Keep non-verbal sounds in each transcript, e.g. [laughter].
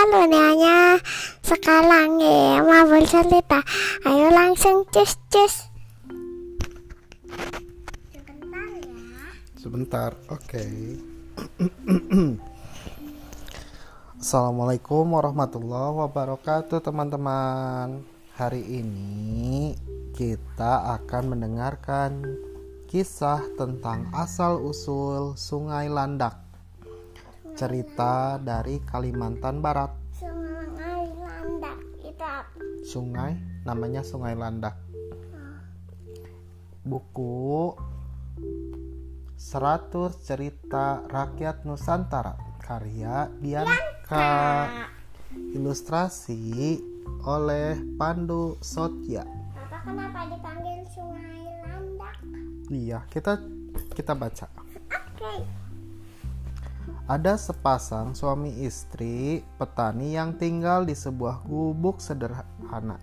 karunia-Nya. Sekarang ya mau bercerita, ayo langsung cus cus. Sebentar ya. Sebentar, oke. [clears throat] Assalamualaikum warahmatullahi wabarakatuh, teman-teman. Hari ini kita akan mendengarkan kisah tentang asal-usul Sungai Landak. Cerita dari Kalimantan Barat. Sungai Landak itu apa? Sungai namanya Sungai Landak. Buku 100 cerita rakyat Nusantara karya Dianka. Ilustrasi oleh Pandu Sotya. Papa kenapa dipanggil Sungai Landak? Iya, kita kita baca. Oke. Ada sepasang suami istri petani yang tinggal di sebuah gubuk sederhana.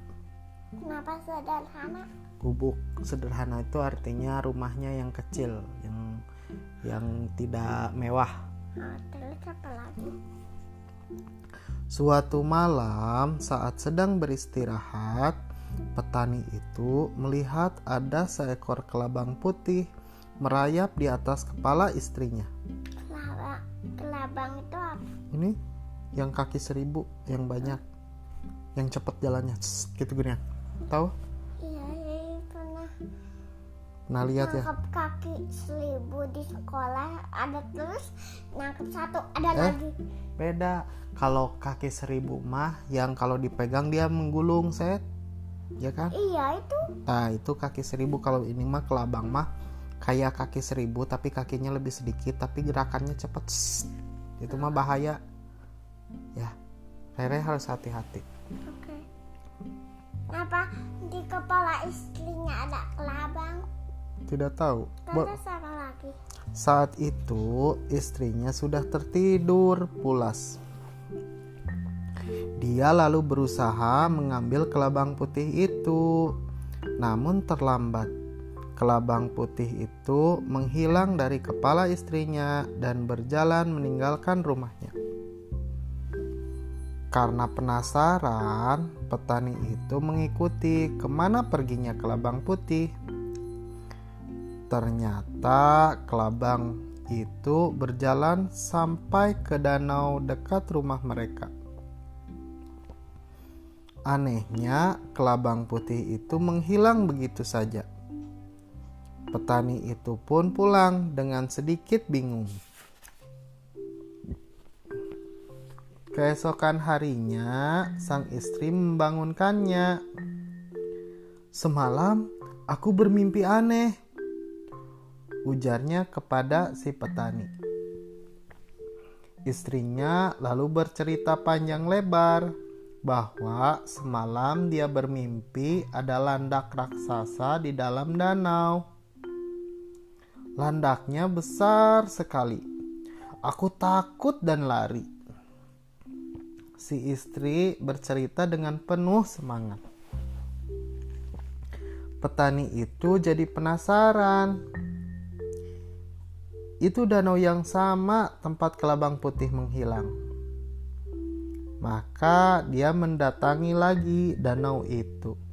Kenapa sederhana? Gubuk sederhana itu artinya rumahnya yang kecil, yang yang tidak mewah. Oh, terus apa lagi? Suatu malam, saat sedang beristirahat, petani itu melihat ada seekor kelabang putih merayap di atas kepala istrinya. Kelabang itu apa? Ini yang kaki seribu, yang banyak, yang cepat jalannya, Tss, gitu gini ya. Tahu? Iya, iya, pernah Nah lihat ya. nangkep kaki seribu di sekolah ada terus nangkep satu ada Eh? lagi Beda. Kalau kaki seribu mah, yang kalau dipegang dia menggulung set, ya kan? iya itu Nah itu kaki seribu kalau ini mah kelabang mah kayak kaki seribu tapi kakinya lebih sedikit tapi gerakannya cepet. Itu mah bahaya. Ya Rere harus hati-hati. Oke. Kenapa di kepala istrinya ada kelabang? Tidak tahu. Terus apa lagi? Saat itu istrinya sudah tertidur pulas. Dia lalu berusaha mengambil kelabang putih itu namun terlambat kelabang putih itu menghilang dari kepala istrinya dan berjalan meninggalkan rumahnya. Karena penasaran, petani itu mengikuti ke mana perginya kelabang putih. Ternyata kelabang itu berjalan sampai ke danau dekat rumah mereka. Anehnya, kelabang putih itu menghilang begitu saja. Petani itu pun pulang dengan sedikit bingung. Keesokan harinya, sang istri membangunkannya. Semalam aku bermimpi aneh, ujarnya kepada si petani. Istrinya lalu bercerita panjang lebar bahwa semalam dia bermimpi ada landak raksasa di dalam danau. Landaknya besar sekali. Aku takut dan lari. Si istri bercerita dengan penuh semangat. Petani itu jadi penasaran. Itu danau yang sama tempat kelabang putih menghilang. Maka dia mendatangi lagi danau itu.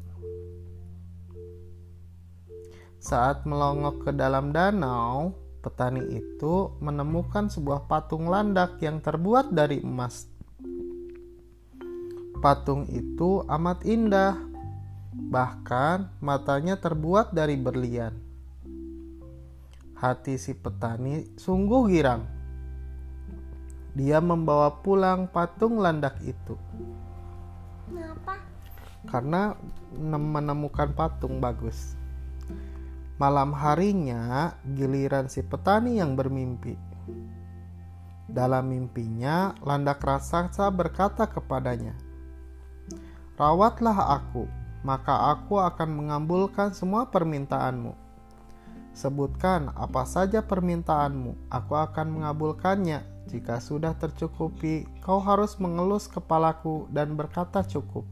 Saat melongok ke dalam danau, petani itu menemukan sebuah patung landak yang terbuat dari emas. Patung itu amat indah, bahkan matanya terbuat dari berlian. Hati si petani sungguh girang. Dia membawa pulang patung landak itu kenapa karena menemukan patung bagus. Malam harinya, giliran si petani yang bermimpi. Dalam mimpinya, landak raksasa berkata kepadanya, "Rawatlah aku, maka aku akan mengabulkan semua permintaanmu. Sebutkan apa saja permintaanmu, aku akan mengabulkannya. Jika sudah tercukupi, kau harus mengelus kepalaku dan berkata cukup."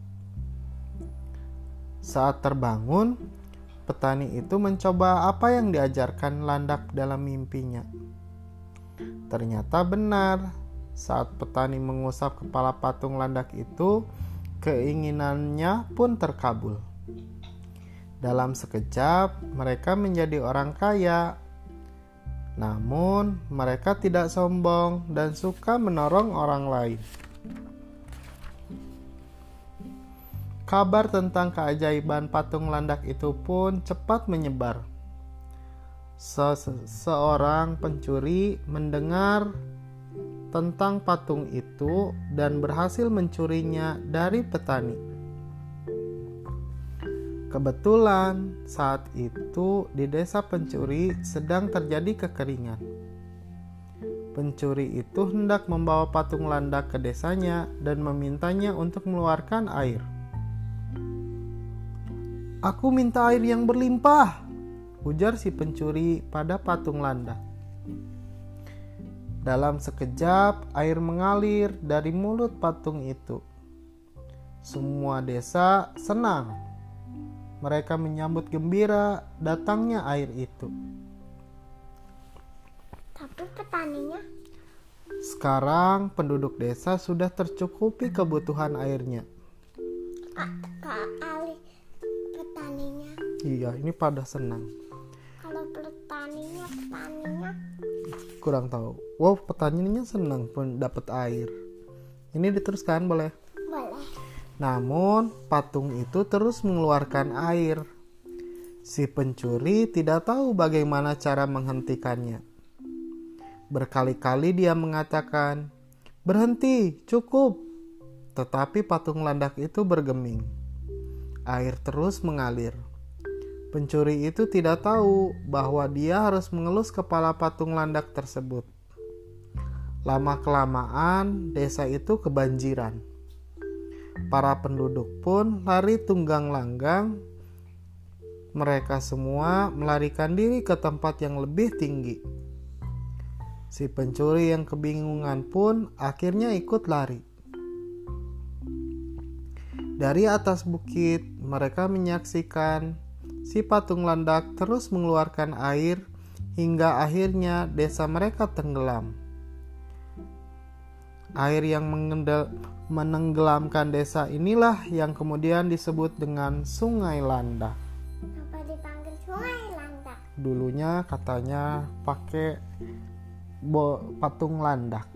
Saat terbangun, petani itu mencoba apa yang diajarkan landak dalam mimpinya. Ternyata benar, Saat petani mengusap kepala patung landak itu, keinginannya pun terkabul. Dalam sekejap, mereka menjadi orang kaya. Namun, mereka tidak sombong dan suka menolong orang lain. Kabar tentang keajaiban patung landak itu pun cepat menyebar. Seseorang pencuri mendengar tentang patung itu dan berhasil mencurinya dari petani. Kebetulan saat itu di desa pencuri sedang terjadi kekeringan. Pencuri itu hendak membawa patung landak ke desanya dan memintanya untuk mengeluarkan air. Aku minta air yang berlimpah, ujar si pencuri pada patung landa. Dalam sekejap, air mengalir dari mulut patung itu. Semua desa senang. Mereka menyambut gembira datangnya air itu. Tapi petaninya? Sekarang penduduk desa sudah tercukupi kebutuhan airnya. Petaninya iya ini pada senang. Kalau petaninya petaninya. Kurang tahu. Wow petaninya senang pun dapat air. Ini diteruskan boleh? Boleh. Namun patung itu terus mengeluarkan air. Si pencuri tidak tahu bagaimana cara menghentikannya. Berkali-kali dia mengatakan berhenti cukup. Tetapi patung landak itu bergeming. Air terus mengalir. Pencuri itu tidak tahu bahwa dia harus mengelus kepala patung landak tersebut. Lama-kelamaan, desa itu kebanjiran. Para penduduk pun lari tunggang langgang. Mereka semua melarikan diri ke tempat yang lebih tinggi. Si pencuri yang kebingungan pun akhirnya ikut lari. Dari atas bukit, mereka menyaksikan si patung landak terus mengeluarkan air hingga akhirnya desa mereka tenggelam. Air yang menenggelamkan desa inilah yang kemudian disebut dengan Sungai Landak. Apa dipanggil Sungai Landak? Dulunya katanya pakai patung landak.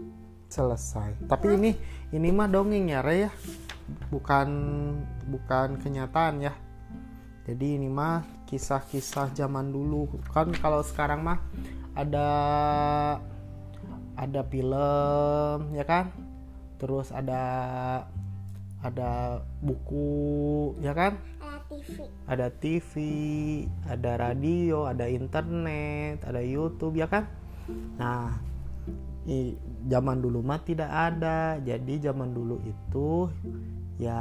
Selesai. Tapi ini ini mah dongeng ya, Re ya bukan bukan kenyataan ya jadi ini mah kisah-kisah zaman dulu. Kan kalau sekarang mah ada ada film ya kan? Terus ada ada buku ya kan? Ada TV ada TV ada radio ada internet ada YouTube ya kan? Nah i, zaman dulu mah tidak ada. Jadi zaman dulu itu ya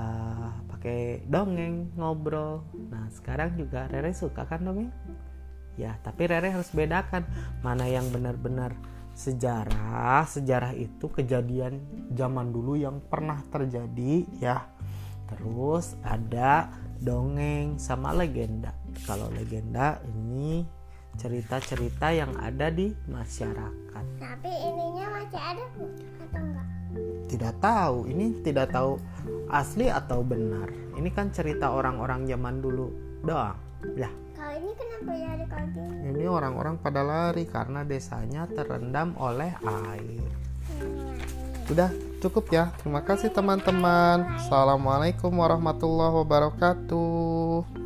pakai dongeng ngobrol. Nah sekarang juga Rere suka kan dongeng? Ya tapi Rere harus bedakan mana yang benar-benar sejarah. Sejarah itu kejadian zaman dulu yang pernah terjadi ya. Terus ada dongeng sama legenda. Kalau legenda ini cerita-cerita yang ada di masyarakat. Tapi ininya masih ada atau enggak tidak tahu. Ini tidak tahu asli atau benar. Ini kan cerita orang-orang zaman dulu doang. Ya kalau ini kenapa ya ini orang-orang pada lari karena desanya terendam oleh air. Sudah cukup ya. Terima kasih teman-teman. Assalamualaikum warahmatullahi wabarakatuh